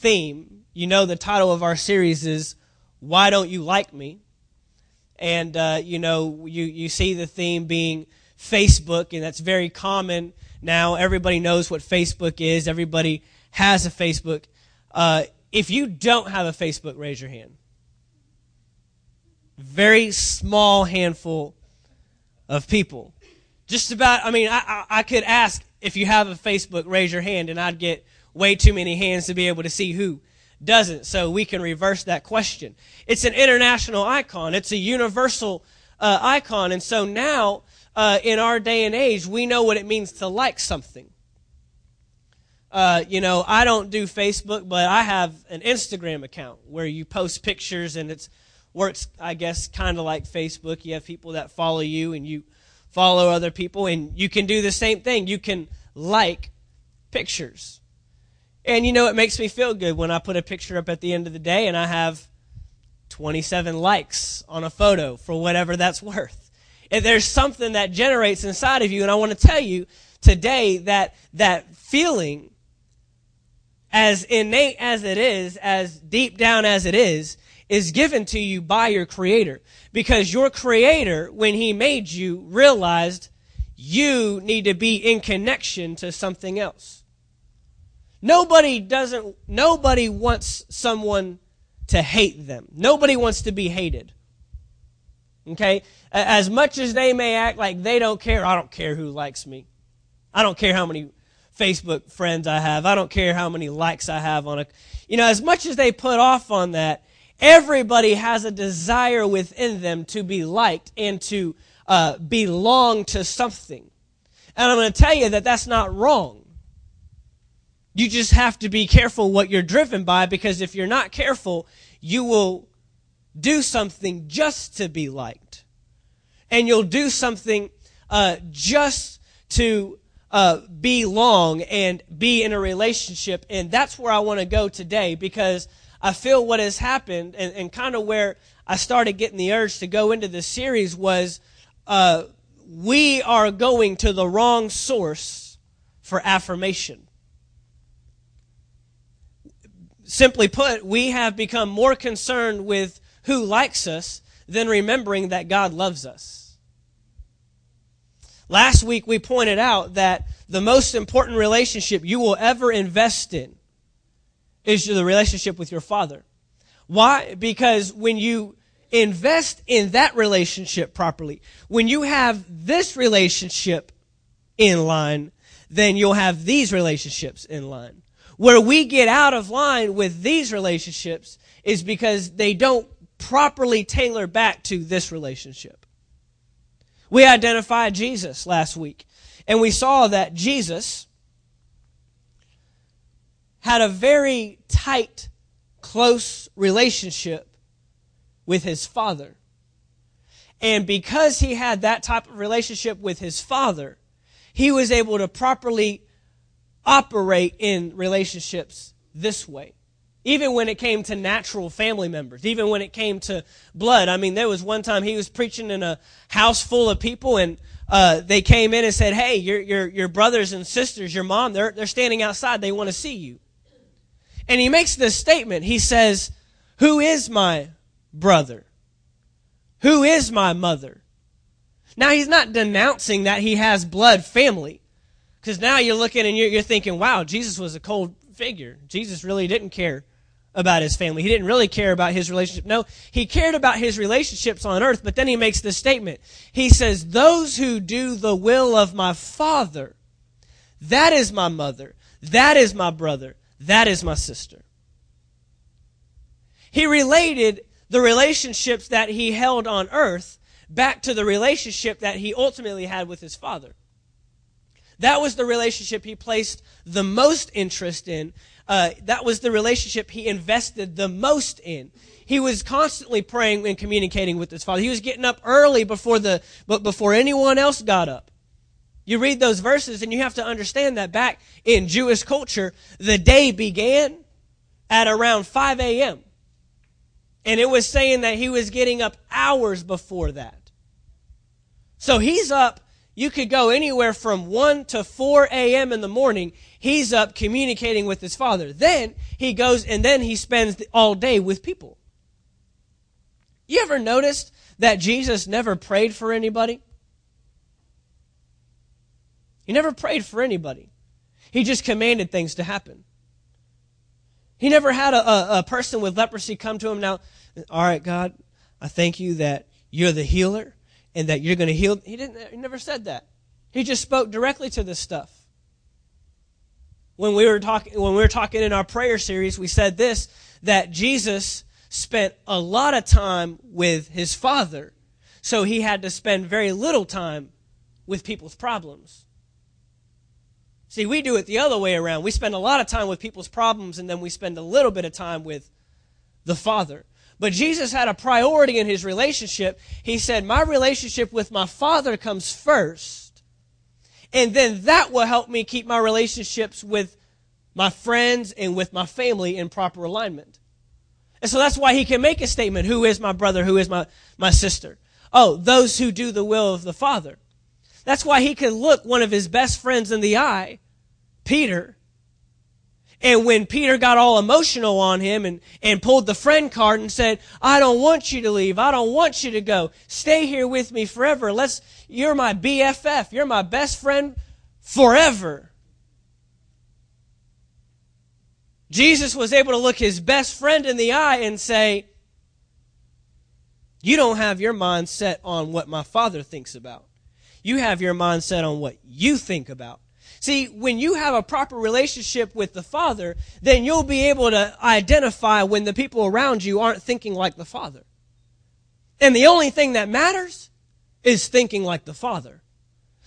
theme. You know, the title of our series is Why Don't You Like Me? And, uh, you know, you, you see the theme being Facebook, and that's very common now. Everybody knows what Facebook is, everybody has a Facebook. Uh, if you don't have a Facebook, raise your hand. Very small handful of people. Just about, I mean, I, I, I could ask if you have a Facebook, raise your hand, and I'd get way too many hands to be able to see who doesn't. So we can reverse that question. It's an international icon. It's a universal uh, icon. And so now, uh, in our day and age, we know what it means to like something. Uh, you know, I don't do Facebook, but I have an Instagram account where you post pictures and it's works, I guess, kind of like Facebook. You have people that follow you and you follow other people, and you can do the same thing. You can like pictures. And you know, it makes me feel good when I put a picture up at the end of the day and I have 27 likes on a photo for whatever that's worth. And there's something that generates inside of you, and I want to tell you today that that feeling, as innate as it is, as deep down as it is, is given to you by your Creator. Because your Creator, when He made you, realized you need to be in connection to something else. Nobody doesn't, nobody wants someone to hate them. Nobody wants to be hated. Okay? As much as they may act like they don't care, I don't care who likes me. I don't care how many Facebook friends I have. I don't care how many likes I have on a, you know, as much as they put off on that, Everybody has a desire within them to be liked and to uh, belong to something. And I'm going to tell you that that's not wrong. You just have to be careful what you're driven by because if you're not careful, you will do something just to be liked. And you'll do something uh, just to uh, belong and be in a relationship. And that's where I want to go today because I feel what has happened and, and kind of where I started getting the urge to go into this series was uh, we are going to the wrong source for affirmation. Simply put, we have become more concerned with who likes us than remembering that God loves us. Last week we pointed out that the most important relationship you will ever invest in is the relationship with your father. Why? Because when you invest in that relationship properly, when you have this relationship in line, then you'll have these relationships in line. Where we get out of line with these relationships is because they don't properly tailor back to this relationship. We identified Jesus last week, and we saw that Jesus had a very tight, close relationship with his father. And because he had that type of relationship with his father, he was able to properly operate in relationships this way. Even when it came to natural family members, even when it came to blood. I mean, there was one time he was preaching in a house full of people and uh, they came in and said, Hey, your, your, your brothers and sisters, your mom, they're, they're standing outside. They want to see you. And he makes this statement. He says, Who is my brother? Who is my mother? Now, he's not denouncing that he has blood family. Because now you're looking and you're, you're thinking, wow, Jesus was a cold figure. Jesus really didn't care about his family. He didn't really care about his relationship. No, he cared about his relationships on earth, but then he makes this statement. He says, Those who do the will of my Father, that is my mother, that is my brother, that is my sister. He related the relationships that he held on earth back to the relationship that he ultimately had with his father. That was the relationship he placed the most interest in. Uh, that was the relationship he invested the most in. He was constantly praying and communicating with his father. He was getting up early before the, but before anyone else got up. You read those verses and you have to understand that back in Jewish culture, the day began at around 5 a.m. And it was saying that he was getting up hours before that. So he's up, you could go anywhere from 1 to 4 a.m. in the morning. he's up communicating with his father. Then he goes and then he spends all day with people. You ever noticed that Jesus never prayed for anybody? He never prayed for anybody. He just commanded things to happen. He never had a, a, a, person with leprosy come to him now, all right, God, I thank you that you're the healer and that you're going to heal. He didn't, he never said that. He just spoke directly to this stuff. When we were talking, when we were talking in our prayer series, we said this, that Jesus spent a lot of time with his father. So he had to spend very little time with people's problems. See, we do it the other way around. We spend a lot of time with people's problems and then we spend a little bit of time with the Father. But Jesus had a priority in his relationship. He said, My relationship with my Father comes first. And then that will help me keep my relationships with my friends and with my family in proper alignment. And so that's why he can make a statement Who is my brother? Who is my, my sister? Oh, those who do the will of the Father. That's why he can look one of his best friends in the eye, Peter. And when Peter got all emotional on him and, and pulled the friend card and said, I don't want you to leave. I don't want you to go. Stay here with me forever. Let's, you're my BFF. You're my best friend forever. Jesus was able to look his best friend in the eye and say, You don't have your mind set on what my father thinks about. You have your mind set on what you think about. See, when you have a proper relationship with the Father, then you'll be able to identify when the people around you aren't thinking like the Father. And the only thing that matters is thinking like the Father.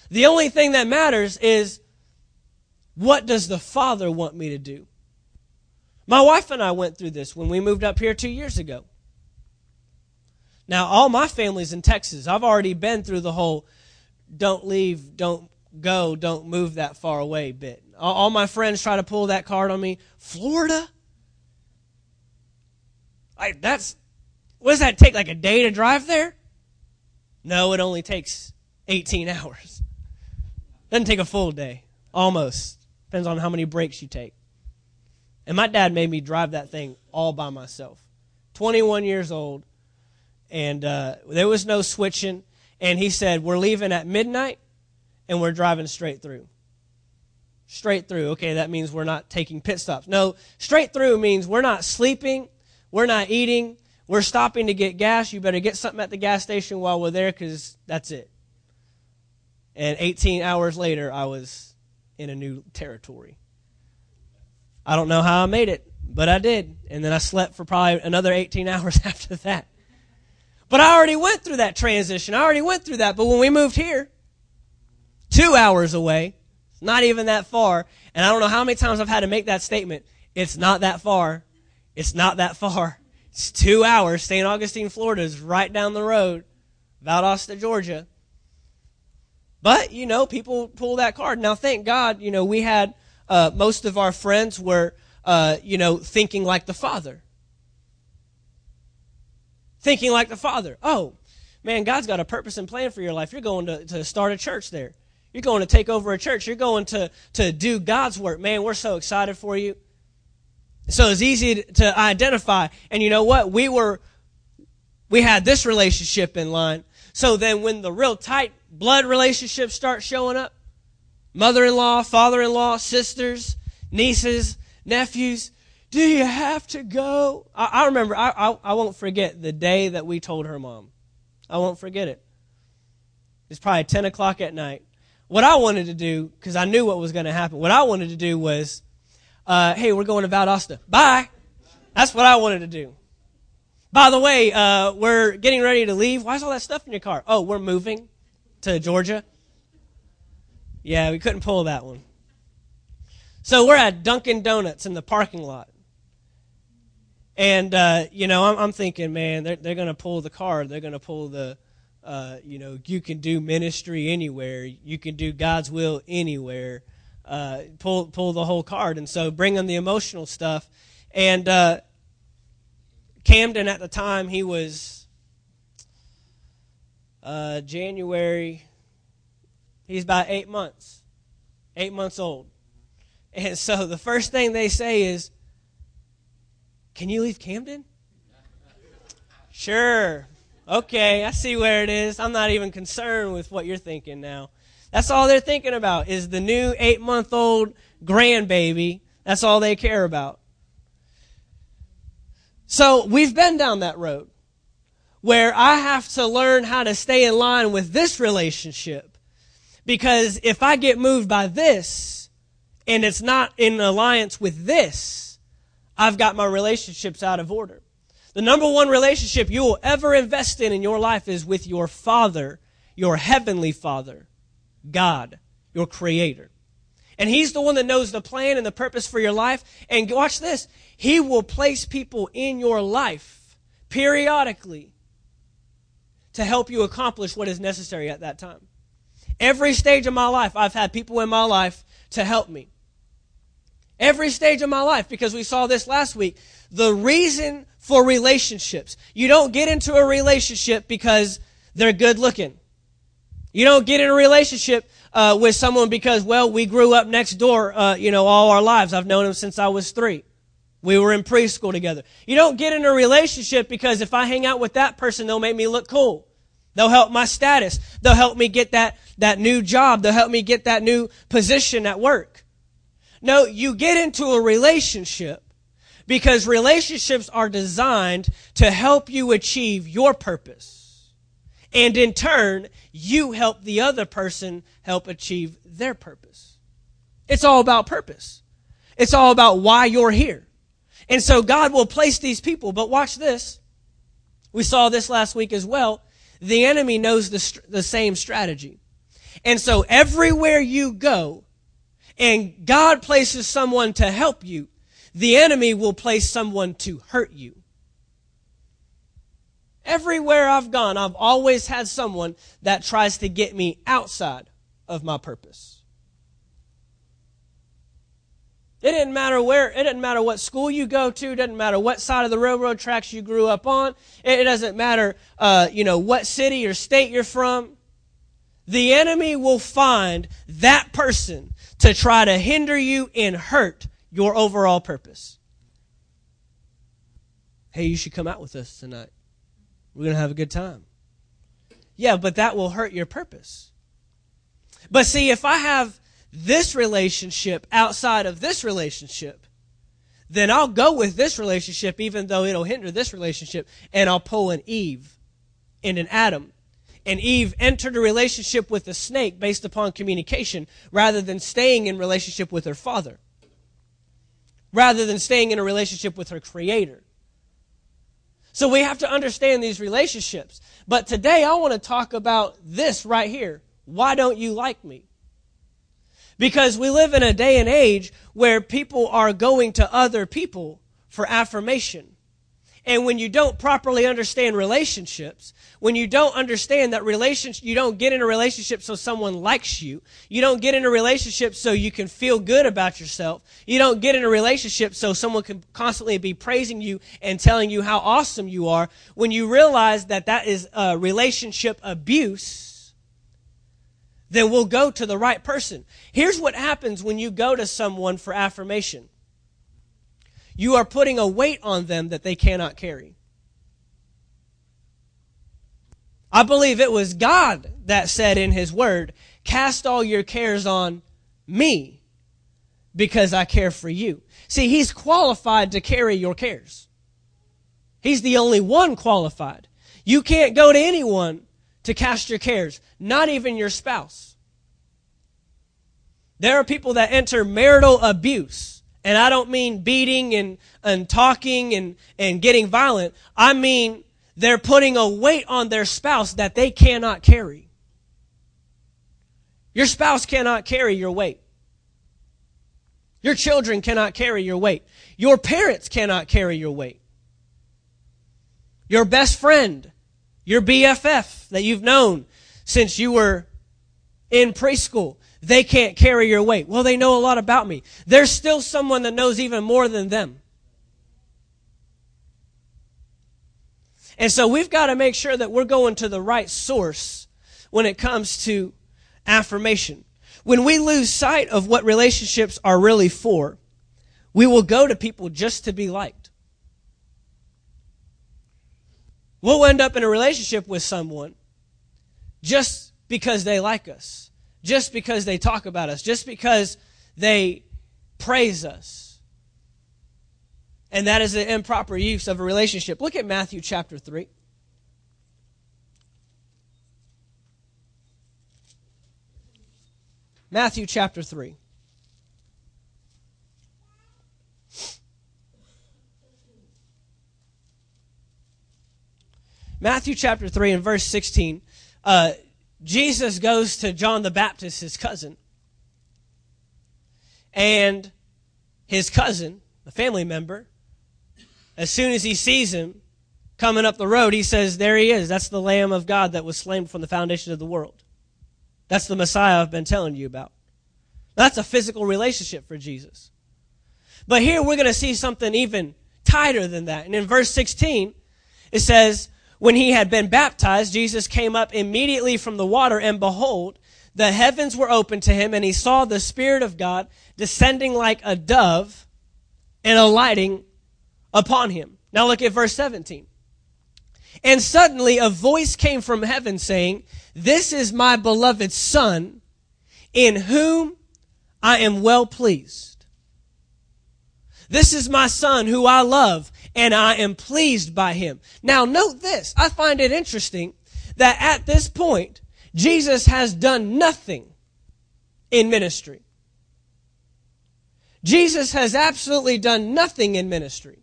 The only thing that matters is what does the Father want me to do? My wife and I went through this when we moved up here two years ago. Now, all my family's in Texas. I've already been through the whole don't leave, don't go, don't move that far away bit. All, my friends try to pull that card on me. Florida? Like that's what does that take? Like a day to drive there? No, it only takes 18 hours. Doesn't take a full day. Almost. Depends on how many breaks you take. And my dad made me drive that thing all by myself. 21 years old. And uh, there was no switching and he said, We're leaving at midnight and we're driving straight through. Straight through. Okay, that means we're not taking pit stops. No, straight through means we're not sleeping, we're not eating, we're stopping to get gas. You better get something at the gas station while we're there because that's it. And 18 hours later, I was in a new territory. I don't know how I made it, but I did. And then I slept for probably another 18 hours after that. But I already went through that transition. I already went through that. But when we moved here, two hours away, It's not even that far, and I don't know how many times I've had to make that statement. It's not that far. It's not that far. It's two hours. St. Augustine, Florida is right down the road. Valdosta, Georgia. But, you know, people pull that card. Now, thank God, you know, we had uh, most of our friends were, uh, you know, thinking like the Father thinking like the Father. Oh, man, God's got a purpose and plan for your life. You're going to, to start a church there. You're going to take over a church. You're going to, to do God's work. Man, we're so excited for you. So it's easy to identify. And you know what? We were, we had this relationship in line. So then when the real tight blood relationships start showing up, mother-in-law, father-in-law, sisters, nieces, nephews, do you have to go? I, I remember, I, I, I, won't forget the day that we told her mom. I won't forget it. It's probably 10 o'clock at night. What I wanted to do, because I knew what was going to happen, what I wanted to do was, uh, hey, we're going to Valdosta. Bye. That's what I wanted to do. By the way, uh, we're getting ready to leave. Why is all that stuff in your car? Oh, we're moving to Georgia. Yeah, we couldn't pull that one. So we're at Dunkin' Donuts in the parking lot. And, uh, you know, I'm, I'm, thinking, man, they're, they're going to pull the car. They're going to pull the, uh, you know, you can do ministry anywhere. You can do God's will anywhere. Uh, pull, pull the whole card. And so bring them the emotional stuff. And uh, Camden at the time, he was uh, January, he's about eight months, eight months old. And so the first thing they say is, Can you leave Camden? Sure. Okay, I see where it is. I'm not even concerned with what you're thinking now. That's all they're thinking about is the new eight month old grandbaby. That's all they care about. So we've been down that road where I have to learn how to stay in line with this relationship. Because if I get moved by this and it's not in alliance with this, I've got my relationships out of order. The number one relationship you will ever invest in in your life is with your Father, your Heavenly Father, God, your Creator. And He's the one that knows the plan and the purpose for your life. And watch this. He will place people in your life periodically to help you accomplish what is necessary at that time. Every stage of my life, I've had people in my life to help me. Every stage of my life, because we saw this last week. The reason for relationships. You don't get into a relationship because they're good looking. You don't get in a relationship uh, with someone because, well, we grew up next door, uh, you know, all our lives. I've known him since I was three. We were in preschool together. You don't get in a relationship because if I hang out with that person, they'll make me look cool. They'll help my status. They'll help me get that, that new job. They'll help me get that new position at work. No, you get into a relationship because relationships are designed to help you achieve your purpose. And in turn, you help the other person help achieve their purpose. It's all about purpose. It's all about why you're here. And so God will place these people, but watch this. We saw this last week as well. The enemy knows the, the same strategy. And so everywhere you go, and God places someone to help you, the enemy will place someone to hurt you. Everywhere I've gone, I've always had someone that tries to get me outside of my purpose. It didn't matter where, it didn't matter what school you go to, it doesn't matter what side of the railroad tracks you grew up on, it doesn't matter, uh, you know, what city or state you're from. The enemy will find that person to try to hinder you and hurt your overall purpose. Hey, you should come out with us tonight. We're going to have a good time. Yeah, but that will hurt your purpose. But see, if I have this relationship outside of this relationship, then I'll go with this relationship even though it'll hinder this relationship, and I'll pull an Eve and an Adam. And Eve entered a relationship with the snake based upon communication rather than staying in relationship with her father rather than staying in a relationship with her creator. So we have to understand these relationships. But today I want to talk about this right here. Why don't you like me? Because we live in a day and age where people are going to other people for affirmation. And when you don't properly understand relationships, when you don't understand that relationship, you don't get in a relationship so someone likes you. You don't get in a relationship so you can feel good about yourself. You don't get in a relationship so someone can constantly be praising you and telling you how awesome you are. When you realize that that is a relationship abuse, then we'll go to the right person. Here's what happens when you go to someone for affirmation you are putting a weight on them that they cannot carry. I believe it was God that said in His Word, Cast all your cares on me because I care for you. See, He's qualified to carry your cares. He's the only one qualified. You can't go to anyone to cast your cares, not even your spouse. There are people that enter marital abuse and I don't mean beating and, and talking and, and getting violent. I mean they're putting a weight on their spouse that they cannot carry. Your spouse cannot carry your weight. Your children cannot carry your weight. Your parents cannot carry your weight. Your best friend, your BFF that you've known since you were in preschool, they can't carry your weight. Well, they know a lot about me. There's still someone that knows even more than them. And so we've got to make sure that we're going to the right source when it comes to affirmation. when we lose sight of what relationships are really for, we will go to people just to be liked. We'll end up in a relationship with someone just because they like us, just because they talk about us, just because they praise us. And that is an improper use of a relationship. Look at Matthew chapter 3. Matthew chapter 3. Matthew chapter 3 and verse 16. Uh, Jesus goes to John the Baptist, his cousin. And his cousin, a family member, as soon as he sees him coming up the road, he says, There he is. That's the Lamb of God that was slain from the foundation of the world. That's the Messiah I've been telling you about. That's a physical relationship for Jesus. But here we're going to see something even tighter than that. And in verse 16, it says, When he had been baptized, Jesus came up immediately from the water, and behold, the heavens were opened to him, and he saw the Spirit of God descending like a dove and alighting upon him. Now look at verse 17. And suddenly a voice came from heaven saying, This is my beloved Son, in whom I am well pleased. This is my Son who I love, and I am pleased by him. Now note this. I find it interesting that at this point, Jesus has done nothing in ministry. Jesus has absolutely done nothing in ministry.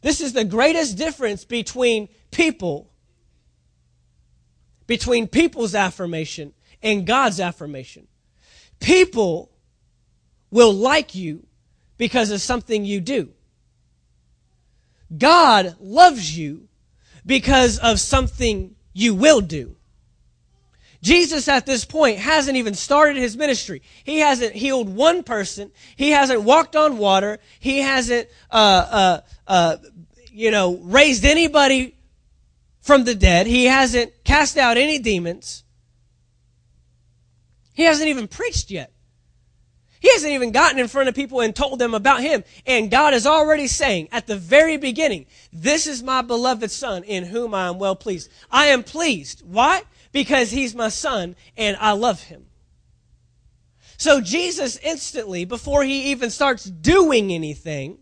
This is the greatest difference between people, between people's affirmation and God's affirmation. People will like you because of something you do. God loves you because of something you will do. Jesus at this point hasn't even started his ministry. He hasn't healed one person. He hasn't walked on water. He hasn't, uh, uh, uh, you know, raised anybody from the dead. He hasn't cast out any demons. He hasn't even preached yet. He hasn't even gotten in front of people and told them about him. And God is already saying at the very beginning, this is my beloved son in whom I am well pleased. I am pleased. Why? because he's my son and I love him. So Jesus instantly, before he even starts doing anything,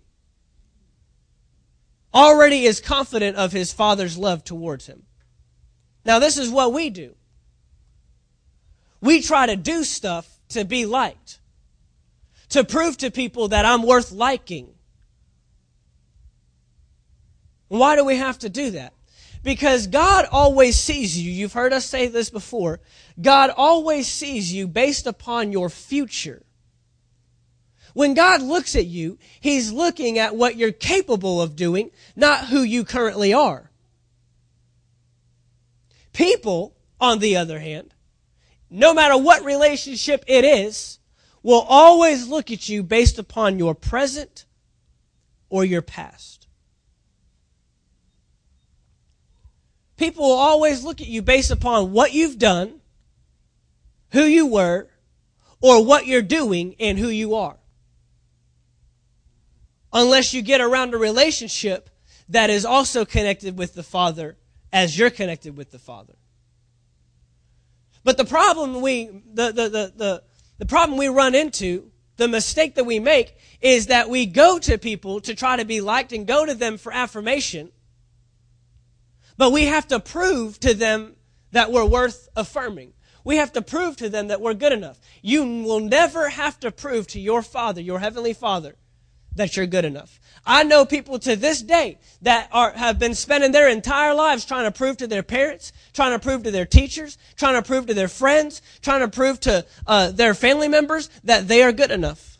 already is confident of his father's love towards him. Now, this is what we do. We try to do stuff to be liked, to prove to people that I'm worth liking. Why do we have to do that? Because God always sees you. You've heard us say this before. God always sees you based upon your future. When God looks at you, He's looking at what you're capable of doing, not who you currently are. People, on the other hand, no matter what relationship it is, will always look at you based upon your present or your past. people will always look at you based upon what you've done, who you were, or what you're doing and who you are. Unless you get around a relationship that is also connected with the Father as you're connected with the Father. But the problem we the, the, the, the, the problem we run into, the mistake that we make, is that we go to people to try to be liked and go to them for affirmation but we have to prove to them that we're worth affirming. We have to prove to them that we're good enough. You will never have to prove to your Father, your Heavenly Father, that you're good enough. I know people to this day that are, have been spending their entire lives trying to prove to their parents, trying to prove to their teachers, trying to prove to their friends, trying to prove to uh, their family members that they are good enough.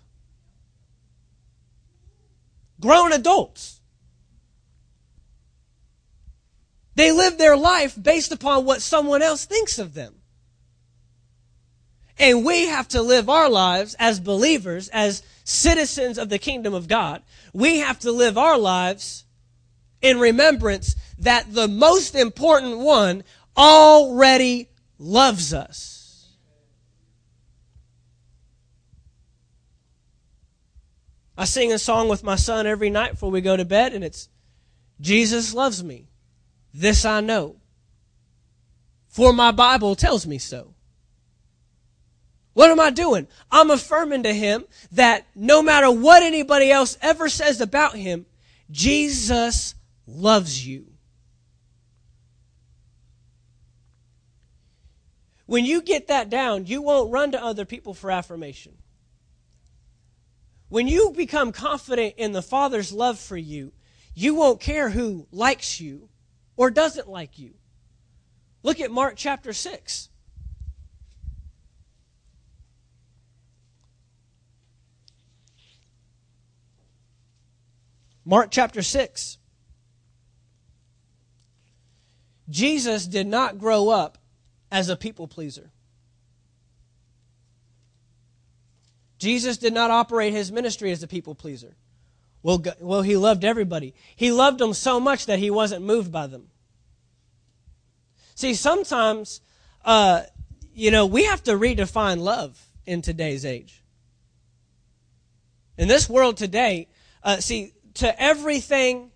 Grown adults They live their life based upon what someone else thinks of them. And we have to live our lives as believers, as citizens of the kingdom of God. We have to live our lives in remembrance that the most important one already loves us. I sing a song with my son every night before we go to bed, and it's Jesus loves me. This I know. For my Bible tells me so. What am I doing? I'm affirming to him that no matter what anybody else ever says about him, Jesus loves you. When you get that down, you won't run to other people for affirmation. When you become confident in the Father's love for you, you won't care who likes you or doesn't like you. Look at Mark chapter 6. Mark chapter 6. Jesus did not grow up as a people pleaser. Jesus did not operate his ministry as a people pleaser. Well, well, he loved everybody. He loved them so much that he wasn't moved by them. See, sometimes, uh, you know, we have to redefine love in today's age. In this world today, uh, see, to everything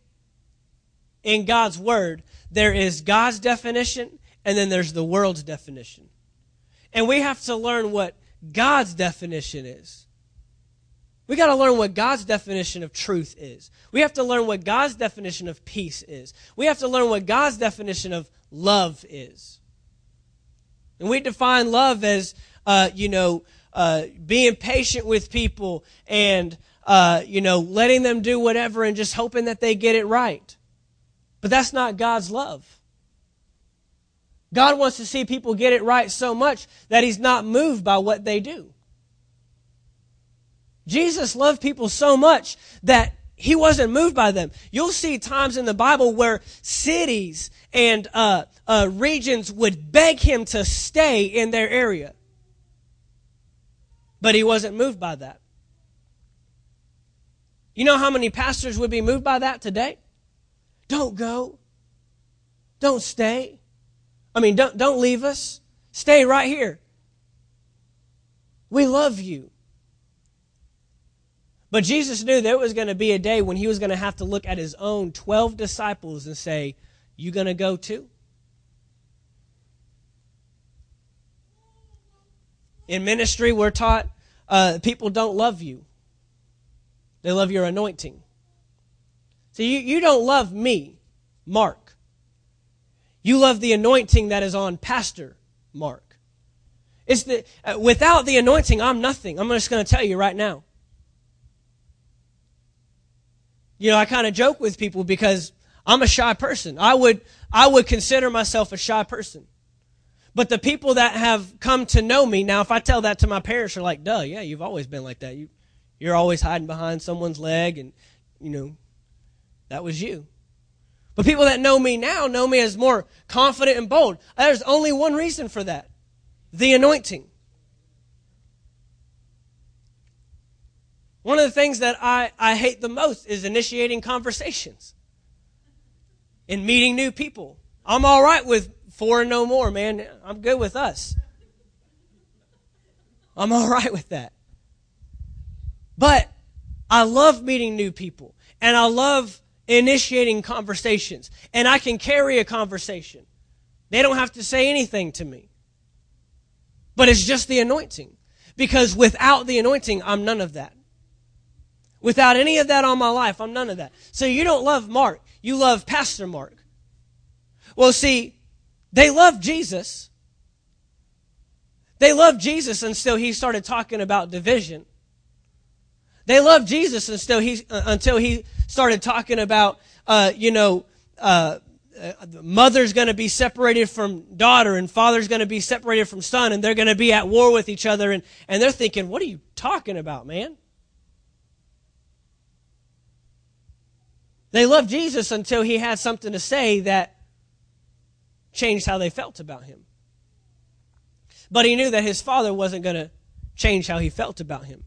in God's Word, there is God's definition and then there's the world's definition. And we have to learn what God's definition is. We got to learn what God's definition of truth is. We have to learn what God's definition of peace is. We have to learn what God's definition of love is. And we define love as, uh, you know, uh, being patient with people and uh, you know, letting them do whatever and just hoping that they get it right. But that's not God's love. God wants to see people get it right so much that He's not moved by what they do. Jesus loved people so much that He wasn't moved by them. You'll see times in the Bible where cities and uh, uh, regions would beg Him to stay in their area. But He wasn't moved by that. You know how many pastors would be moved by that today? Don't go. Don't stay. I mean, don't, don't leave us. Stay right here. We love you. But Jesus knew there was going to be a day when he was going to have to look at his own 12 disciples and say, You going to go too? In ministry, we're taught uh, people don't love you. They love your anointing. So you, you don't love me, Mark. You love the anointing that is on Pastor Mark. It's the, uh, without the anointing, I'm nothing. I'm just going to tell you right now. You know, I kind of joke with people because I'm a shy person. I would, I would consider myself a shy person. But the people that have come to know me, now if I tell that to my parents, are like, duh, yeah, you've always been like that. You, you're always hiding behind someone's leg, and, you know, that was you. But people that know me now know me as more confident and bold. There's only one reason for that the anointing. One of the things that I, I hate the most is initiating conversations and meeting new people. I'm all right with four and no more, man. I'm good with us. I'm all right with that. But I love meeting new people and I love initiating conversations and I can carry a conversation. They don't have to say anything to me. But it's just the anointing. Because without the anointing, I'm none of that. Without any of that on my life, I'm none of that. So you don't love Mark. You love Pastor Mark. Well, see, they love Jesus. They love Jesus until he started talking about division. They loved Jesus until he, until he started talking about, uh, you know, uh, uh mother's going to be separated from daughter and father's going to be separated from son and they're going to be at war with each other and, and they're thinking what are you talking about man? They loved jesus until he had something to say that changed how they felt about him. But he knew that his father wasn't going to change how he felt about him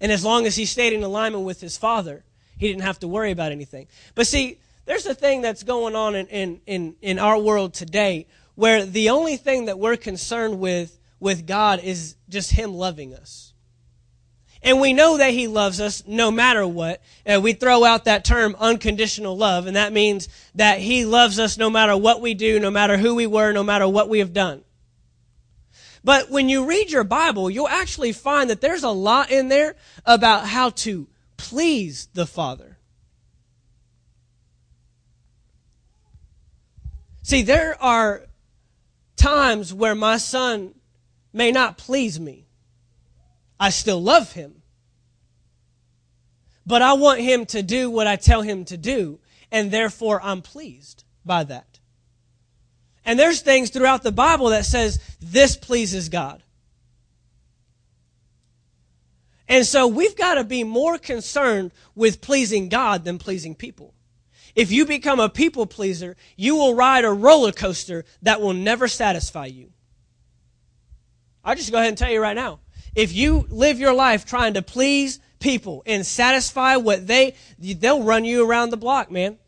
and as long as he stayed in alignment with his father, he didn't have to worry about anything. But see, there's a thing that's going on in, in, in, in our world today where the only thing that we're concerned with with God is just him loving us. And we know that he loves us no matter what. Uh, we throw out that term unconditional love, and that means that he loves us no matter what we do, no matter who we were, no matter what we have done. But when you read your Bible, you'll actually find that there's a lot in there about how to please the Father. See, there are times where my son may not please me. I still love him. But I want him to do what I tell him to do, and therefore I'm pleased by that. And there's things throughout the Bible that says this pleases God. And so we've got to be more concerned with pleasing God than pleasing people. If you become a people pleaser, you will ride a roller coaster that will never satisfy you. I'll just go ahead and tell you right now. If you live your life trying to please people and satisfy what they, they'll run you around the block, man.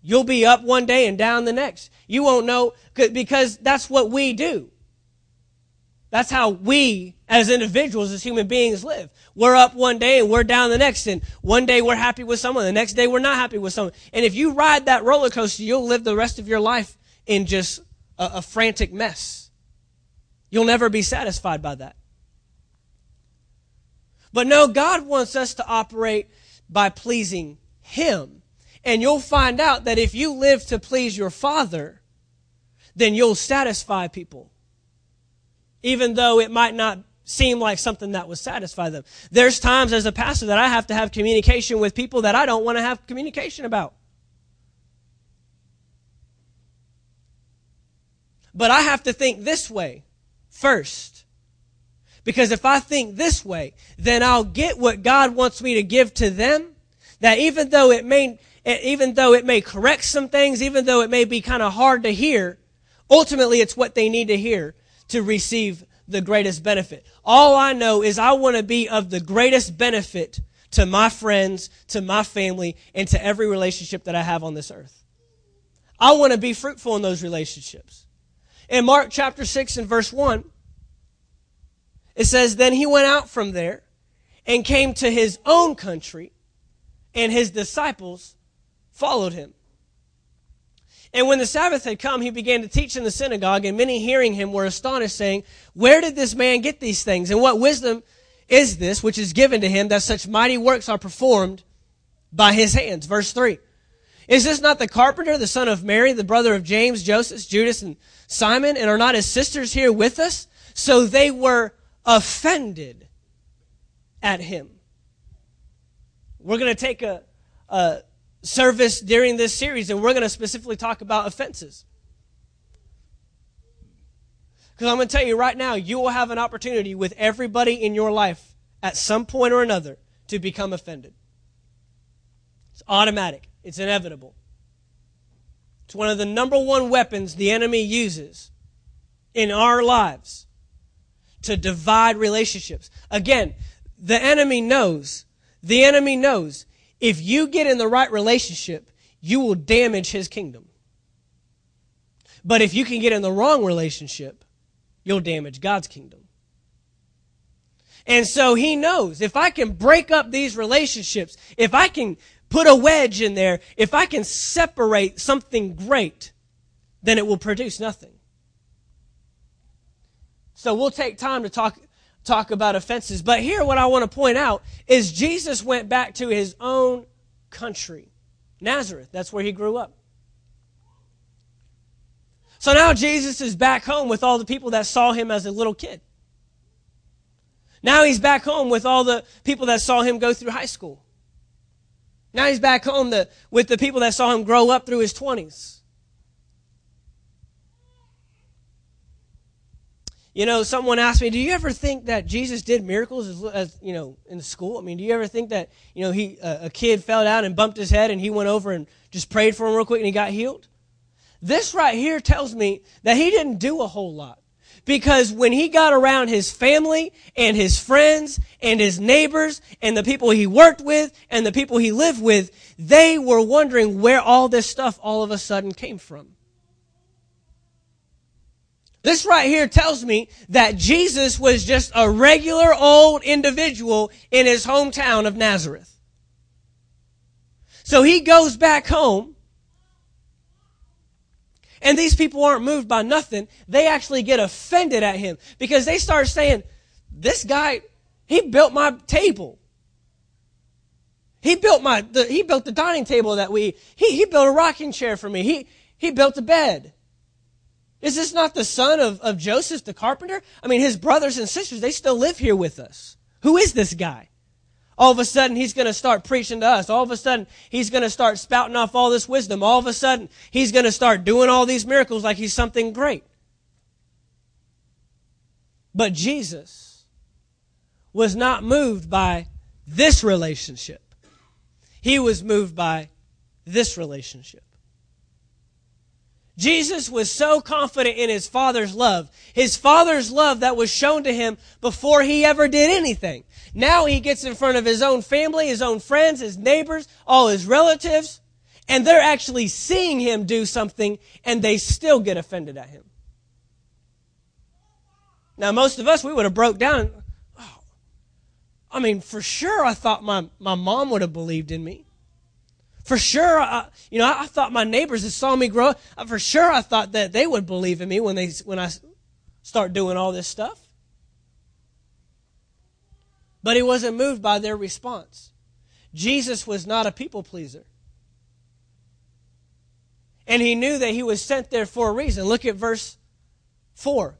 You'll be up one day and down the next. You won't know because that's what we do. That's how we, as individuals, as human beings, live. We're up one day and we're down the next. And one day we're happy with someone, the next day we're not happy with someone. And if you ride that roller coaster, you'll live the rest of your life in just a, a frantic mess. You'll never be satisfied by that. But no, God wants us to operate by pleasing Him. And you'll find out that if you live to please your Father, then you'll satisfy people even though it might not seem like something that would satisfy them. There's times as a pastor that I have to have communication with people that I don't want to have communication about. But I have to think this way first. Because if I think this way, then I'll get what God wants me to give to them. That even though it may, even though it may correct some things, even though it may be kind of hard to hear, ultimately it's what they need to hear to receive the greatest benefit. All I know is I want to be of the greatest benefit to my friends, to my family, and to every relationship that I have on this earth. I want to be fruitful in those relationships. In Mark chapter 6 and verse 1, it says, Then he went out from there and came to his own country, and his disciples followed him. And when the Sabbath had come, he began to teach in the synagogue, and many hearing him were astonished, saying, Where did this man get these things? And what wisdom is this which is given to him that such mighty works are performed by his hands? Verse 3. Is this not the carpenter, the son of Mary, the brother of James, Joseph, Judas, and Simon? And are not his sisters here with us? So they were offended at him. We're going to take a, a service during this series, and we're going to specifically talk about offenses. Because I'm going to tell you right now, you will have an opportunity with everybody in your life at some point or another to become offended. It's automatic, it's inevitable. It's one of the number one weapons the enemy uses in our lives to divide relationships. Again, the enemy knows, the enemy knows if you get in the right relationship, you will damage his kingdom. But if you can get in the wrong relationship, you'll damage God's kingdom. And so he knows if I can break up these relationships, if I can put a wedge in there, if I can separate something great, then it will produce nothing. So we'll take time to talk talk about offenses. But here, what I want to point out is Jesus went back to his own country, Nazareth. That's where he grew up. So now Jesus is back home with all the people that saw him as a little kid. Now he's back home with all the people that saw him go through high school. Now he's back home the, with the people that saw him grow up through his 20s. You know, someone asked me, "Do you ever think that Jesus did miracles as, as you know in school? I mean, do you ever think that you know he uh, a kid fell down and bumped his head and he went over and just prayed for him real quick and he got healed?" This right here tells me that he didn't do a whole lot. Because when he got around his family and his friends and his neighbors and the people he worked with and the people he lived with, they were wondering where all this stuff all of a sudden came from. This right here tells me that Jesus was just a regular old individual in his hometown of Nazareth. So he goes back home, and these people aren't moved by nothing. They actually get offended at him because they start saying, This guy, he built my table. He built my, the, he built the dining table that we, he, he built a rocking chair for me. He, he built a bed. Is this not the son of, of Joseph the carpenter? I mean, his brothers and sisters, they still live here with us. Who is this guy? All of a sudden, he's going to start preaching to us. All of a sudden, he's going to start spouting off all this wisdom. All of a sudden, he's going to start doing all these miracles like he's something great. But Jesus was not moved by this relationship. He was moved by this relationship. Jesus was so confident in his Father's love, his Father's love that was shown to him before he ever did anything. Now he gets in front of his own family, his own friends, his neighbors, all his relatives, and they're actually seeing him do something and they still get offended at him. Now, most of us, we would have broke down. Oh, I mean, for sure, I thought my, my mom would have believed in me. For sure, I, you know, I, I thought my neighbors that saw me grow, for sure I thought that they would believe in me when they when I start doing all this stuff. But he wasn't moved by their response. Jesus was not a people pleaser. And he knew that he was sent there for a reason. Look at verse 4.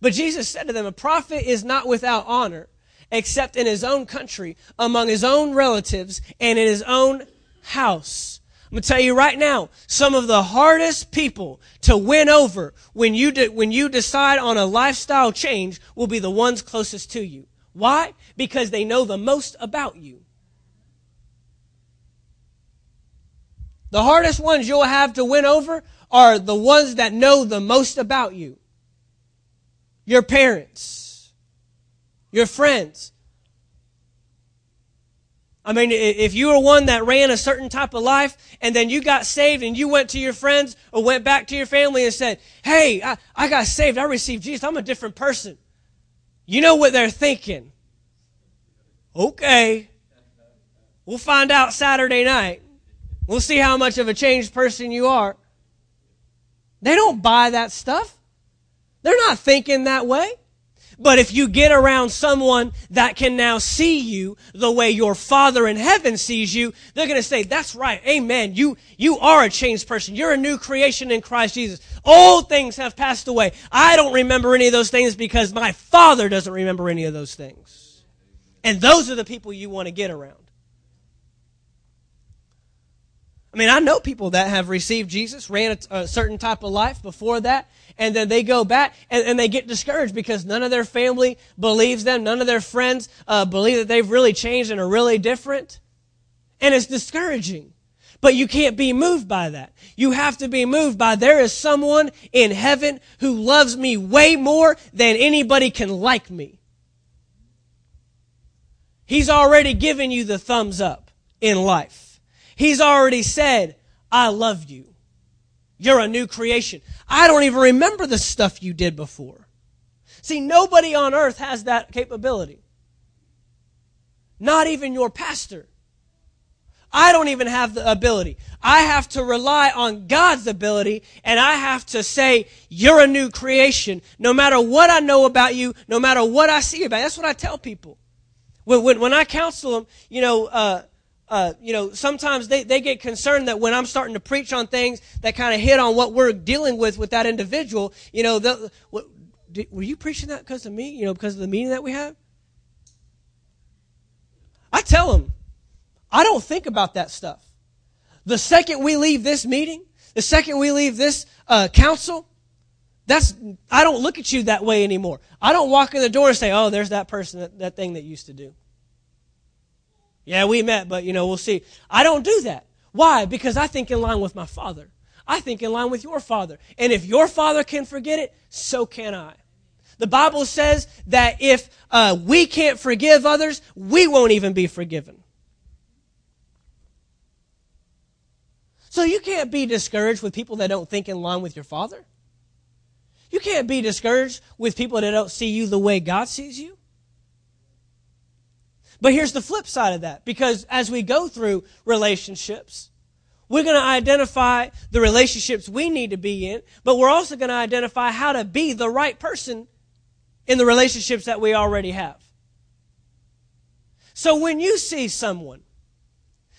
But Jesus said to them, A prophet is not without honor except in his own country, among his own relatives, and in his own house. I'm going to tell you right now, some of the hardest people to win over when you, de- when you decide on a lifestyle change will be the ones closest to you. Why? Because they know the most about you. The hardest ones you'll have to win over are the ones that know the most about you. Your parents your friends. I mean, if you were one that ran a certain type of life and then you got saved and you went to your friends or went back to your family and said, Hey, I, I got saved. I received Jesus. I'm a different person. You know what they're thinking. Okay. We'll find out Saturday night. We'll see how much of a changed person you are. They don't buy that stuff. They're not thinking that way. But if you get around someone that can now see you the way your Father in heaven sees you, they're going to say, that's right. Amen. You, you are a changed person. You're a new creation in Christ Jesus. Old things have passed away. I don't remember any of those things because my Father doesn't remember any of those things. And those are the people you want to get around. I mean, I know people that have received Jesus, ran a, a, certain type of life before that, and then they go back and, and, they get discouraged because none of their family believes them, none of their friends uh, believe that they've really changed and are really different. And it's discouraging. But you can't be moved by that. You have to be moved by there is someone in heaven who loves me way more than anybody can like me. He's already given you the thumbs up in life. He's already said, I love you. You're a new creation. I don't even remember the stuff you did before. See, nobody on earth has that capability. Not even your pastor. I don't even have the ability. I have to rely on God's ability and I have to say, you're a new creation. No matter what I know about you, no matter what I see about you. That's what I tell people. When, when, when I counsel them, you know, uh, uh, you know, sometimes they, they get concerned that when I'm starting to preach on things that kind of hit on what we're dealing with with that individual, you know, the, what, did, were you preaching that because of me? You know, because of the meeting that we have? I tell them, I don't think about that stuff. The second we leave this meeting, the second we leave this uh, counsel, that's I don't look at you that way anymore. I don't walk in the door and say, "Oh, there's that person, that, that thing that used to do." Yeah, we met, but you know, we'll see. I don't do that. Why? Because I think in line with my father. I think in line with your father. And if your father can forget it, so can I. The Bible says that if uh, we can't forgive others, we won't even be forgiven. So you can't be discouraged with people that don't think in line with your father. You can't be discouraged with people that don't see you the way God sees you. But here's the flip side of that because as we go through relationships, we're going to identify the relationships we need to be in, but we're also going to identify how to be the right person in the relationships that we already have. So when you see someone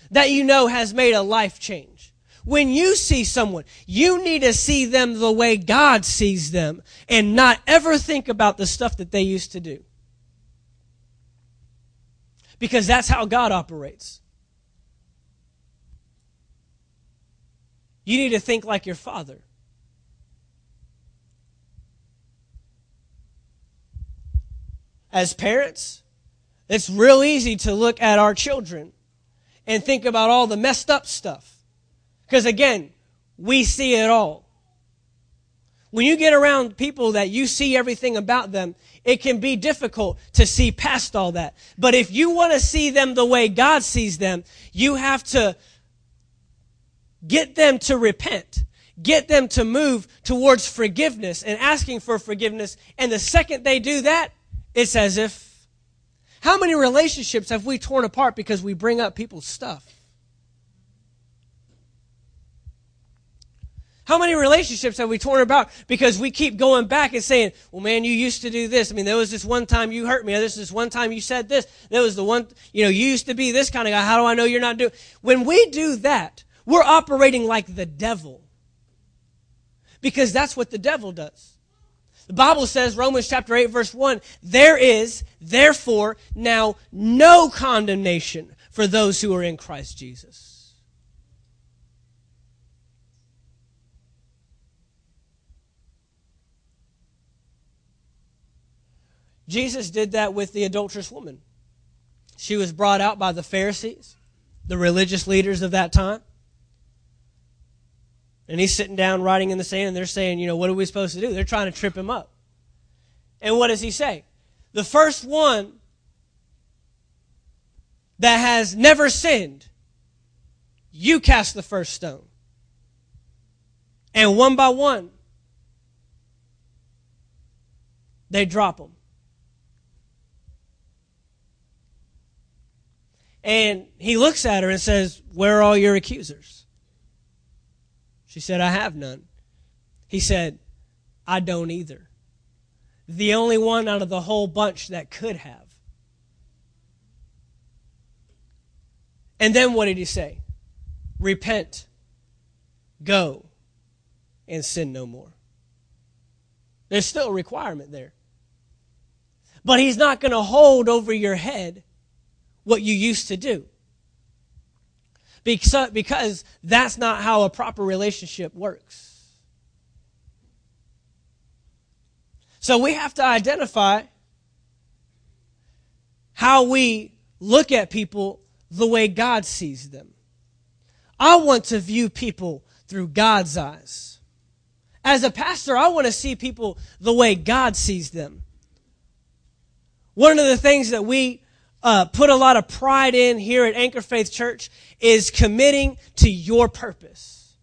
that you know has made a life change, when you see someone, you need to see them the way God sees them and not ever think about the stuff that they used to do because that's how God operates. You need to think like your father. As parents, it's real easy to look at our children and think about all the messed up stuff. Because again, we see it all. When you get around people that you see everything about them, it can be difficult to see past all that. But if you want to see them the way God sees them, you have to get them to repent. Get them to move towards forgiveness and asking for forgiveness. And the second they do that, it's as if, how many relationships have we torn apart because we bring up people's stuff? How many relationships have we torn about because we keep going back and saying, well, man, you used to do this. I mean, there was this one time you hurt me. There was this one time you said this. There was the one, you know, you used to be this kind of guy. How do I know you're not doing? When we do that, we're operating like the devil. Because that's what the devil does. The Bible says, Romans chapter 8, verse 1, there is, therefore, now no condemnation for those who are in Christ Jesus. Jesus did that with the adulterous woman. She was brought out by the Pharisees, the religious leaders of that time. And he's sitting down writing in the sand, and they're saying, you know, what are we supposed to do? They're trying to trip him up. And what does he say? The first one that has never sinned, you cast the first stone. And one by one, they drop them. And he looks at her and says, Where are all your accusers? She said, I have none. He said, I don't either. The only one out of the whole bunch that could have. And then what did he say? Repent, go, and sin no more. There's still a requirement there. But he's not going to hold over your head what you used to do. Because, because that's not how a proper relationship works. So we have to identify how we look at people the way God sees them. I want to view people through God's eyes. As a pastor, I want to see people the way God sees them. One of the things that we uh, put a lot of pride in here at Anchor Faith Church is committing to your purpose.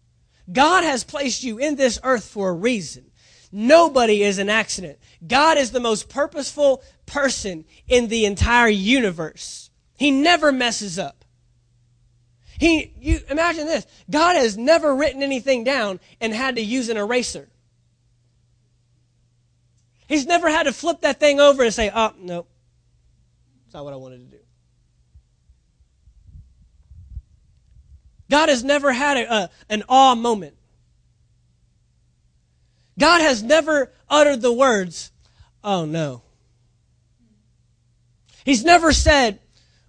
God has placed you in this earth for a reason. Nobody is an accident. God is the most purposeful person in the entire universe. He never messes up. He, you imagine this. God has never written anything down and had to use an eraser. He's never had to flip that thing over and say, oh, no, it's not what I wanted to do. God has never had a, a, an awe moment. God has never uttered the words, oh no. He's never said,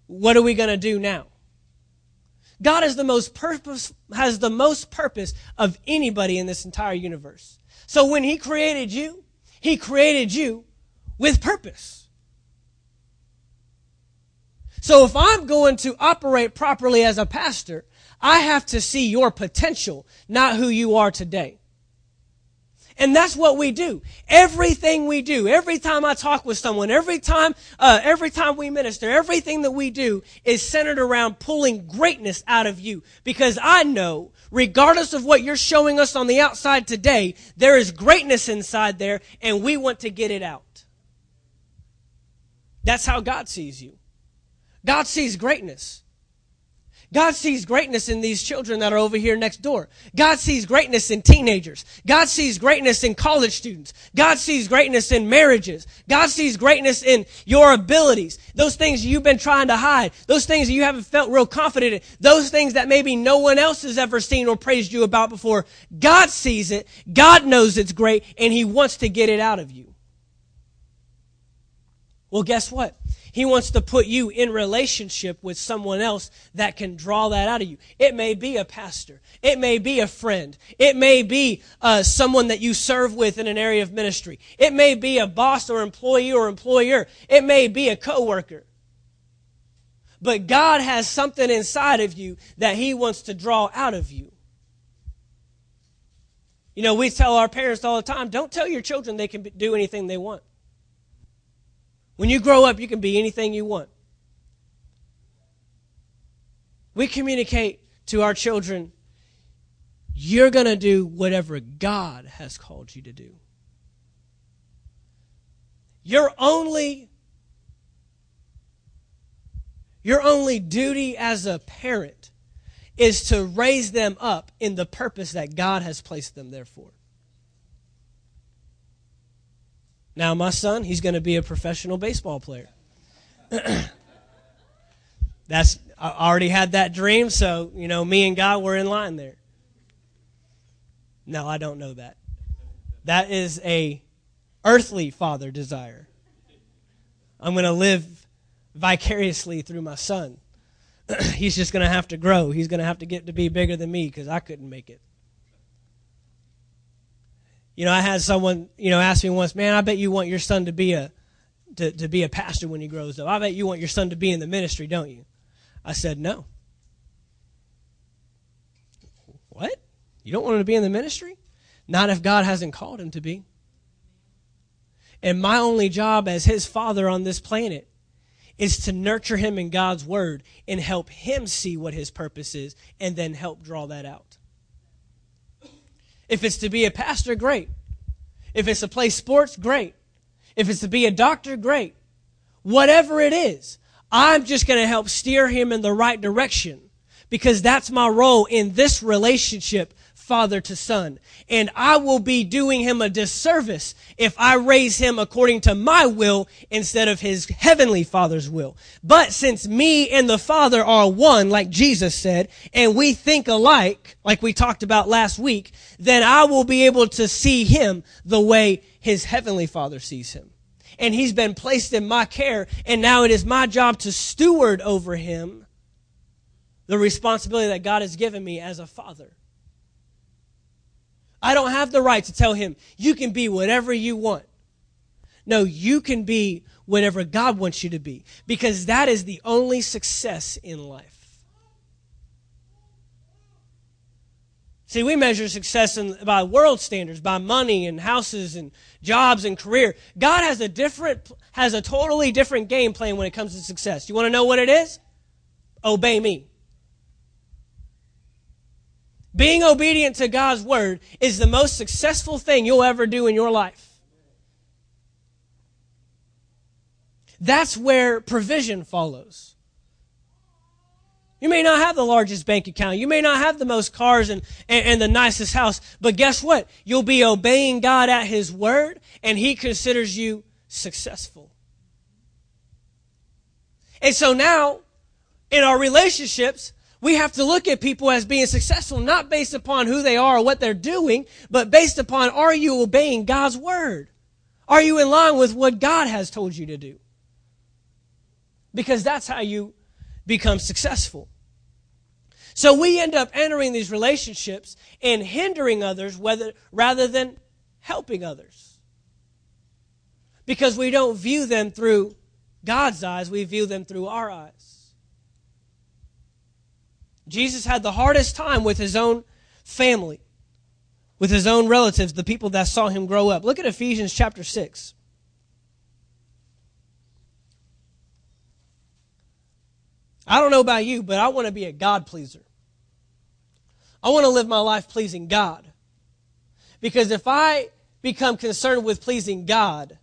what are we going to do now? God is the most purpose, has the most purpose of anybody in this entire universe. So when He created you, He created you with purpose. So if I'm going to operate properly as a pastor, I have to see your potential, not who you are today. And that's what we do. Everything we do, every time I talk with someone, every time, uh, every time we minister, everything that we do is centered around pulling greatness out of you. Because I know, regardless of what you're showing us on the outside today, there is greatness inside there, and we want to get it out. That's how God sees you. God sees greatness. God sees greatness in these children that are over here next door. God sees greatness in teenagers. God sees greatness in college students. God sees greatness in marriages. God sees greatness in your abilities. Those things you've been trying to hide. Those things you haven't felt real confident in. Those things that maybe no one else has ever seen or praised you about before. God sees it. God knows it's great and He wants to get it out of you. Well, guess what? He wants to put you in relationship with someone else that can draw that out of you. It may be a pastor. It may be a friend. It may be uh, someone that you serve with in an area of ministry. It may be a boss or employee or employer. It may be a coworker. But God has something inside of you that He wants to draw out of you. You know, we tell our parents all the time don't tell your children they can do anything they want. When you grow up, you can be anything you want. We communicate to our children, you're going to do whatever God has called you to do. Your only your only duty as a parent is to raise them up in the purpose that God has placed them there for. Now, my son, he's going to be a professional baseball player. That's I already had that dream, so you know, me and God were in line there. No, I don't know that. That is a earthly father desire. I'm going to live vicariously through my son. He's just going to have to grow. He's going to have to get to be bigger than me because I couldn't make it. You know, I had someone, you know, ask me once, man, I bet you want your son to be a to, to be a pastor when he grows up. I bet you want your son to be in the ministry, don't you? I said, no. What? You don't want him to be in the ministry? Not if God hasn't called him to be. And my only job as his father on this planet is to nurture him in God's word and help him see what his purpose is and then help draw that out. If it's to be a pastor, great. If it's to play sports, great. If it's to be a doctor, great. Whatever it is, I'm just going to help steer him in the right direction because that's my role in this relationship father to son. And I will be doing him a disservice if I raise him according to my will instead of his heavenly father's will. But since me and the father are one, like Jesus said, and we think alike, like we talked about last week, then I will be able to see him the way his heavenly father sees him. And he's been placed in my care, and now it is my job to steward over him the responsibility that God has given me as a father. I don't have the right to tell him, you can be whatever you want. No, you can be whatever God wants you to be because that is the only success in life. See, we measure success in, by world standards, by money and houses and jobs and career. God has a different, has a totally different game plan when it comes to success. You want to know what it is? Obey me. Being obedient to God's word is the most successful thing you'll ever do in your life. That's where provision follows. You may not have the largest bank account. You may not have the most cars and, and, and, the nicest house. But guess what? You'll be obeying God at His word, and He considers you successful. And so now, in our relationships, we have to look at people as being successful not based upon who they are or what they're doing, but based upon are you obeying God's word? Are you in line with what God has told you to do? Because that's how you become successful. So we end up entering these relationships and hindering others whether, rather than helping others. Because we don't view them through God's eyes, we view them through our eyes. Jesus had the hardest time with his own family. with his own relatives, the people that saw him grow up. Look at Ephesians chapter 6. I don't know about you, but I want to be a God pleaser. I want to live my life pleasing God. Because if I become concerned with pleasing God,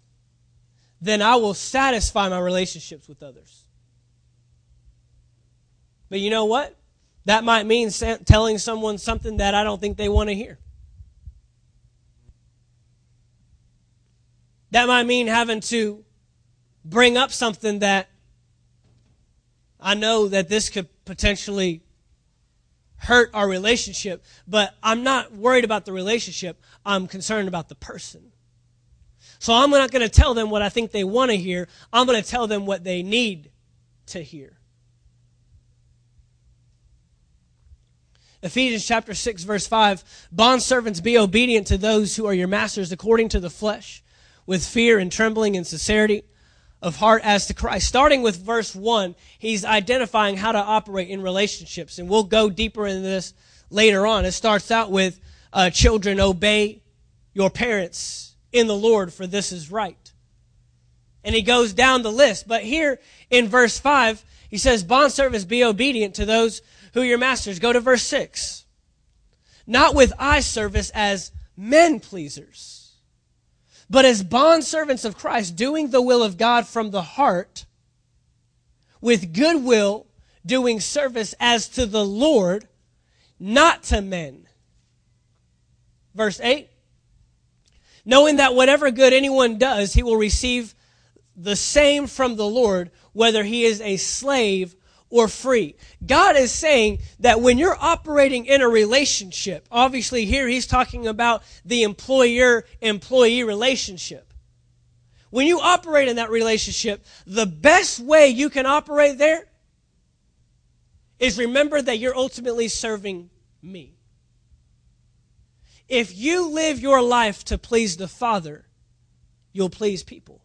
then I will satisfy my relationships with others. But you know what? That might mean telling someone something that I don't think they want to hear. That might mean having to bring up something that I know that this could potentially hurt our relationship, but I'm not worried about the relationship. I'm concerned about the person. So I'm not going to tell them what I think they want to hear. I'm going to tell them what they need to hear. Ephesians chapter 6 verse 5, bondservants be obedient to those who are your masters according to the flesh, with fear and trembling and sincerity of heart as to Christ. Starting with verse 1, he's identifying how to operate in relationships. And we'll go deeper into this later on. It starts out with uh, children, obey your parents in the Lord, for this is right. And he goes down the list. But here in verse 5, he says, Bondservants, be obedient to those who your masters. Go to verse 6. Not with eye service as men pleasers but as bondservants of Christ, doing the will of God from the heart, with goodwill, doing service as to the Lord, not to men. Verse 8 Knowing that whatever good anyone does, he will receive the same from the Lord, whether he is a slave or free. God is saying that when you're operating in a relationship, obviously here he's talking about the employer employee relationship. When you operate in that relationship, the best way you can operate there is remember that you're ultimately serving me. If you live your life to please the Father, you'll please people.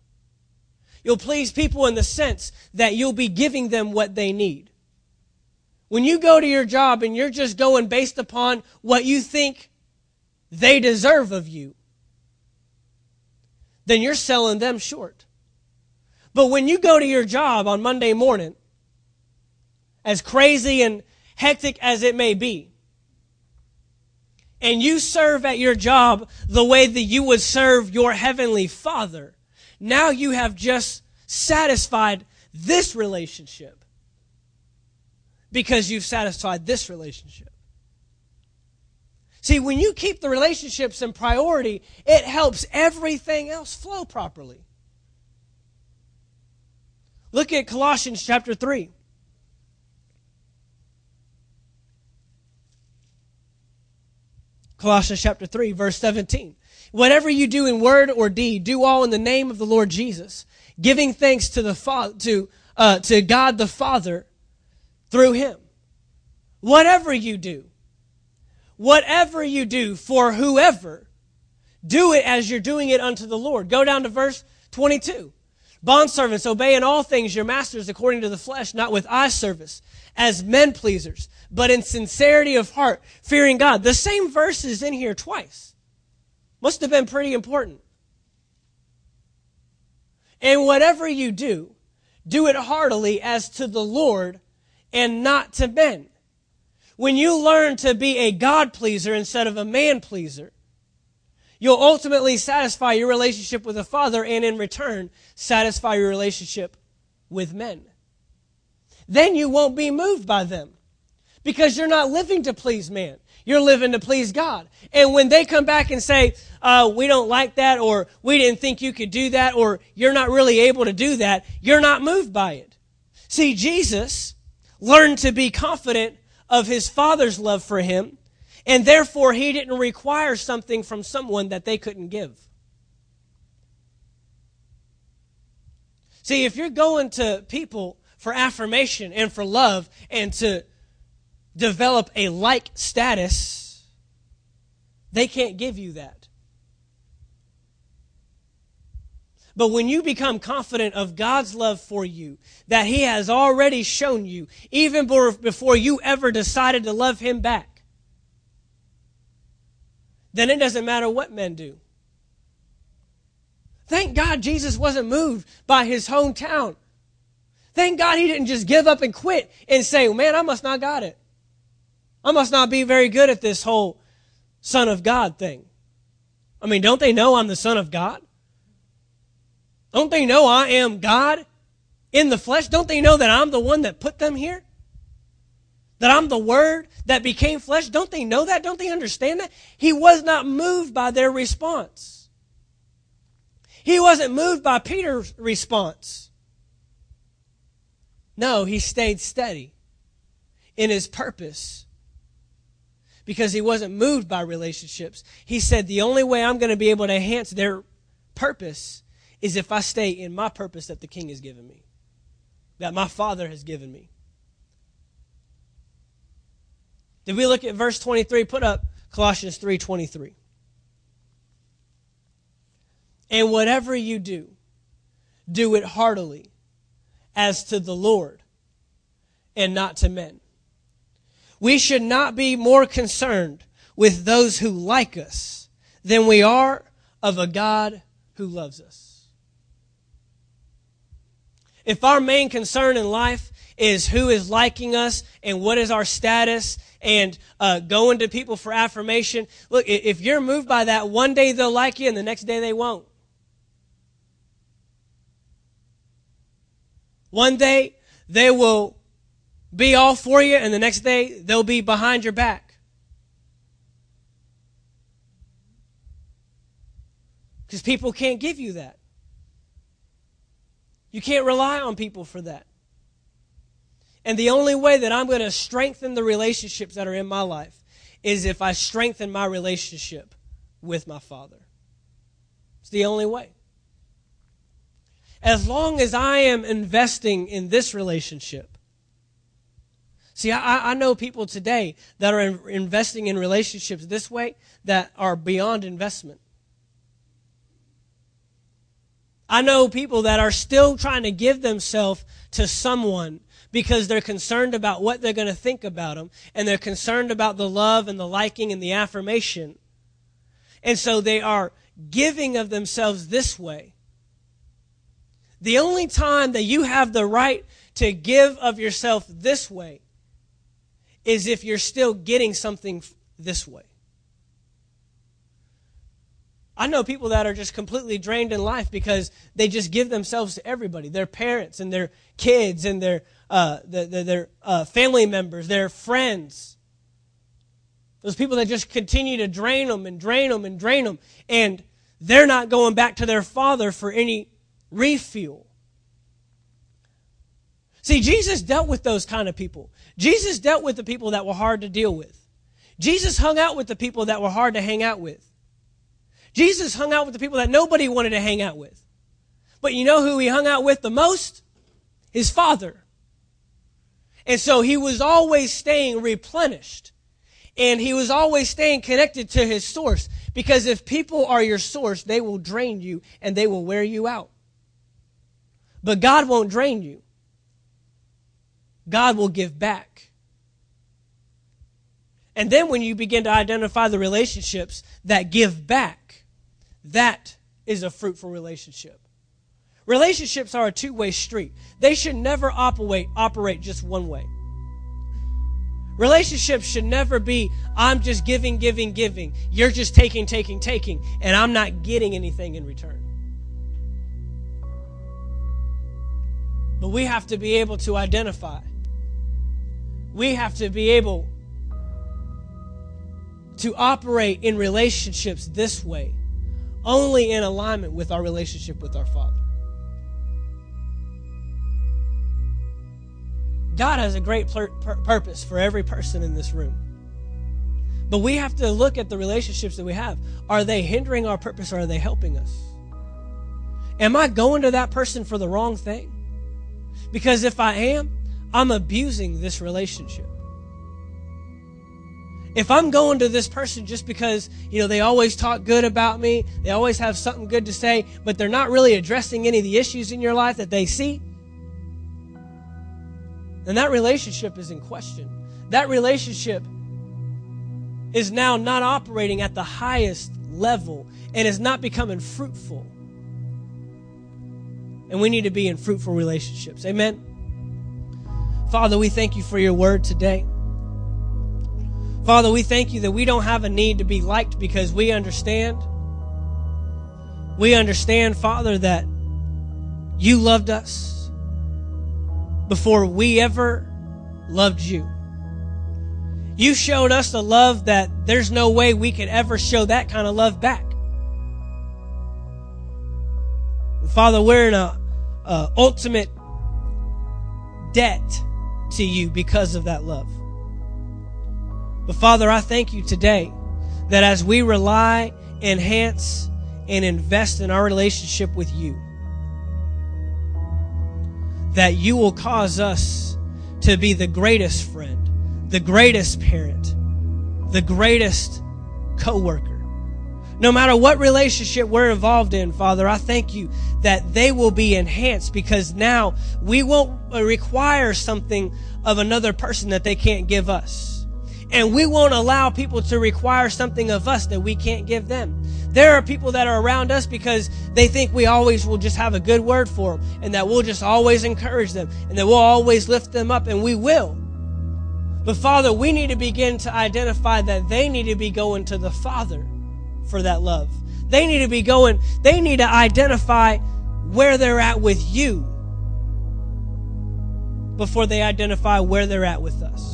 You'll please people in the sense that you'll be giving them what they need. When you go to your job and you're just going based upon what you think they deserve of you, then you're selling them short. But when you go to your job on Monday morning, as crazy and hectic as it may be, and you serve at your job the way that you would serve your heavenly Father, now you have just satisfied this relationship because you've satisfied this relationship. See, when you keep the relationships in priority, it helps everything else flow properly. Look at Colossians chapter 3. Colossians chapter 3, verse 17. Whatever you do in word or deed, do all in the name of the Lord Jesus, giving thanks to the Father, to, uh, to God the Father through Him. Whatever you do, whatever you do for whoever, do it as you're doing it unto the Lord. Go down to verse 22. Bondservants, obey in all things your masters according to the flesh, not with eye service, as men pleasers, but in sincerity of heart, fearing God. The same verse is in here twice. Must have been pretty important. And whatever you do, do it heartily as to the Lord and not to men. When you learn to be a God pleaser instead of a man pleaser, you'll ultimately satisfy your relationship with the Father and in return satisfy your relationship with men. Then you won't be moved by them because you're not living to please man. You're living to please God. And when they come back and say, uh, we don't like that, or we didn't think you could do that, or you're not really able to do that, you're not moved by it. See, Jesus learned to be confident of his Father's love for him, and therefore he didn't require something from someone that they couldn't give. See, if you're going to people for affirmation and for love and to develop a like status, they can't give you that. But when you become confident of God's love for you, that He has already shown you, even before you ever decided to love Him back, then it doesn't matter what men do. Thank God Jesus wasn't moved by his hometown. Thank God he didn't just give up and quit and say, man, I must not got it. I must not be very good at this whole Son of God thing. I mean, don't they know I'm the Son of God? Don't they know I am God in the flesh? Don't they know that I'm the one that put them here? That I'm the Word that became flesh? Don't they know that? Don't they understand that? He was not moved by their response. He wasn't moved by Peter's response. No, he stayed steady in his purpose because he wasn't moved by relationships. He said, The only way I'm going to be able to enhance their purpose is if I stay in my purpose that the king has given me, that my father has given me. Did we look at verse 23? Put up Colossians 3:23. And whatever you do, do it heartily as to the Lord and not to men. We should not be more concerned with those who like us than we are of a God who loves us. If our main concern in life is who is liking us and what is our status and uh, going to people for affirmation, look, if you're moved by that, one day they'll like you and the next day they won't. One day they will be all for you, and the next day they'll be behind your back. Because people can't give you that. You can't rely on people for that. And the only way that I'm going to strengthen the relationships that are in my life is if I strengthen my relationship with my Father. It's the only way as long as I am investing in this relationship. See, I, I know people today that are in, investing in relationships this way that are beyond investment. I know people that are still trying to give themselves to someone because they're concerned about what they're going to think about them and they're concerned about the love and the liking and the affirmation. And so they are giving of themselves this way the only time that you have the right to give of yourself this way is if you're still getting something this way. I know people that are just completely drained in life because they just give themselves to everybody their parents and their kids and their, uh, the, the, their uh, family members, their friends. Those people that just continue to drain them and drain them and drain them. And they're not going back to their father for any refuel. See, Jesus dealt with those kind of people. Jesus dealt with the people that were hard to deal with. Jesus hung out with the people that were hard to hang out with. Jesus hung out with the people that nobody wanted to hang out with. But you know who he hung out with the most? His father. And so he was always staying replenished. And he was always staying connected to his source. Because if people are your source, they will drain you and they will wear you out. But God won't drain you. God will give back. And then when you begin to identify the relationships that give back, that is a fruitful relationship. Relationships are a two way street. They should never operate, operate just one way. Relationships should never be, I'm just giving, giving, giving. You're just taking, taking, taking, and I'm not getting anything in return. But we have to be able to identify. We have to be able to operate in relationships this way, only in alignment with our relationship with our Father. God has a great pur- purpose for every person in this room. But we have to look at the relationships that we have. Are they hindering our purpose or are they helping us? Am I going to that person for the wrong thing? Because if I am, I'm abusing this relationship. If I'm going to this person just because, you know, they always talk good about me, they always have something good to say, but they're not really addressing any of the issues in your life that they see, then that relationship is in question. That relationship is now not operating at the highest level and is not becoming fruitful. And we need to be in fruitful relationships. Amen. Father, we thank you for your word today. Father, we thank you that we don't have a need to be liked because we understand. We understand, Father, that you loved us before we ever loved you. You showed us a love that there's no way we could ever show that kind of love back. Father, we're in a ultimate debt to you because of that love. But Father, I thank you today that as we rely, enhance, and invest in our relationship with you, that you will cause us to be the greatest friend, the greatest parent, the greatest coworker. No matter what relationship we're involved in, Father, I thank you that they will be enhanced because now we won't require something of another person that they can't give us. And we won't allow people to require something of us that we can't give them. There are people that are around us because they think we always will just have a good word for them and that we'll just always encourage them and that we'll always lift them up and we will. But Father, we need to begin to identify that they need to be going to the Father for that love. They need to be going, they need to identify where they're at with you before they identify where they're at with us.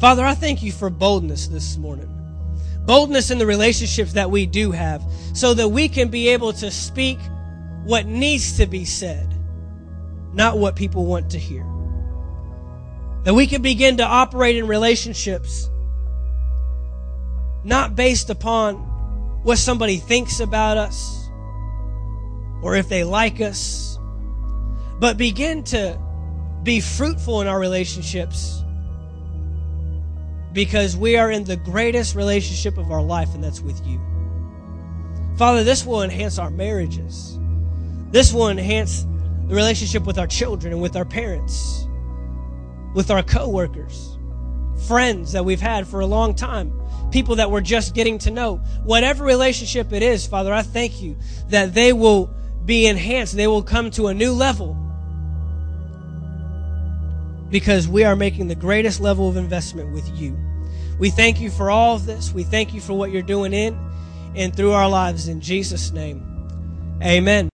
Father, I thank you for boldness this morning. Boldness in the relationships that we do have so that we can be able to speak what needs to be said, not what people want to hear. That we can begin to operate in relationships not based upon what somebody thinks about us or if they like us, but begin to be fruitful in our relationships because we are in the greatest relationship of our life, and that's with you. Father, this will enhance our marriages. This will enhance the relationship with our children and with our parents, with our coworkers, friends that we've had for a long time, people that we're just getting to know. Whatever relationship it is, Father, I thank you that they will be enhanced. They will come to a new level because we are making the greatest level of investment with you. We thank you for all of this. We thank you for what you're doing in and through our lives in Jesus' name. Amen.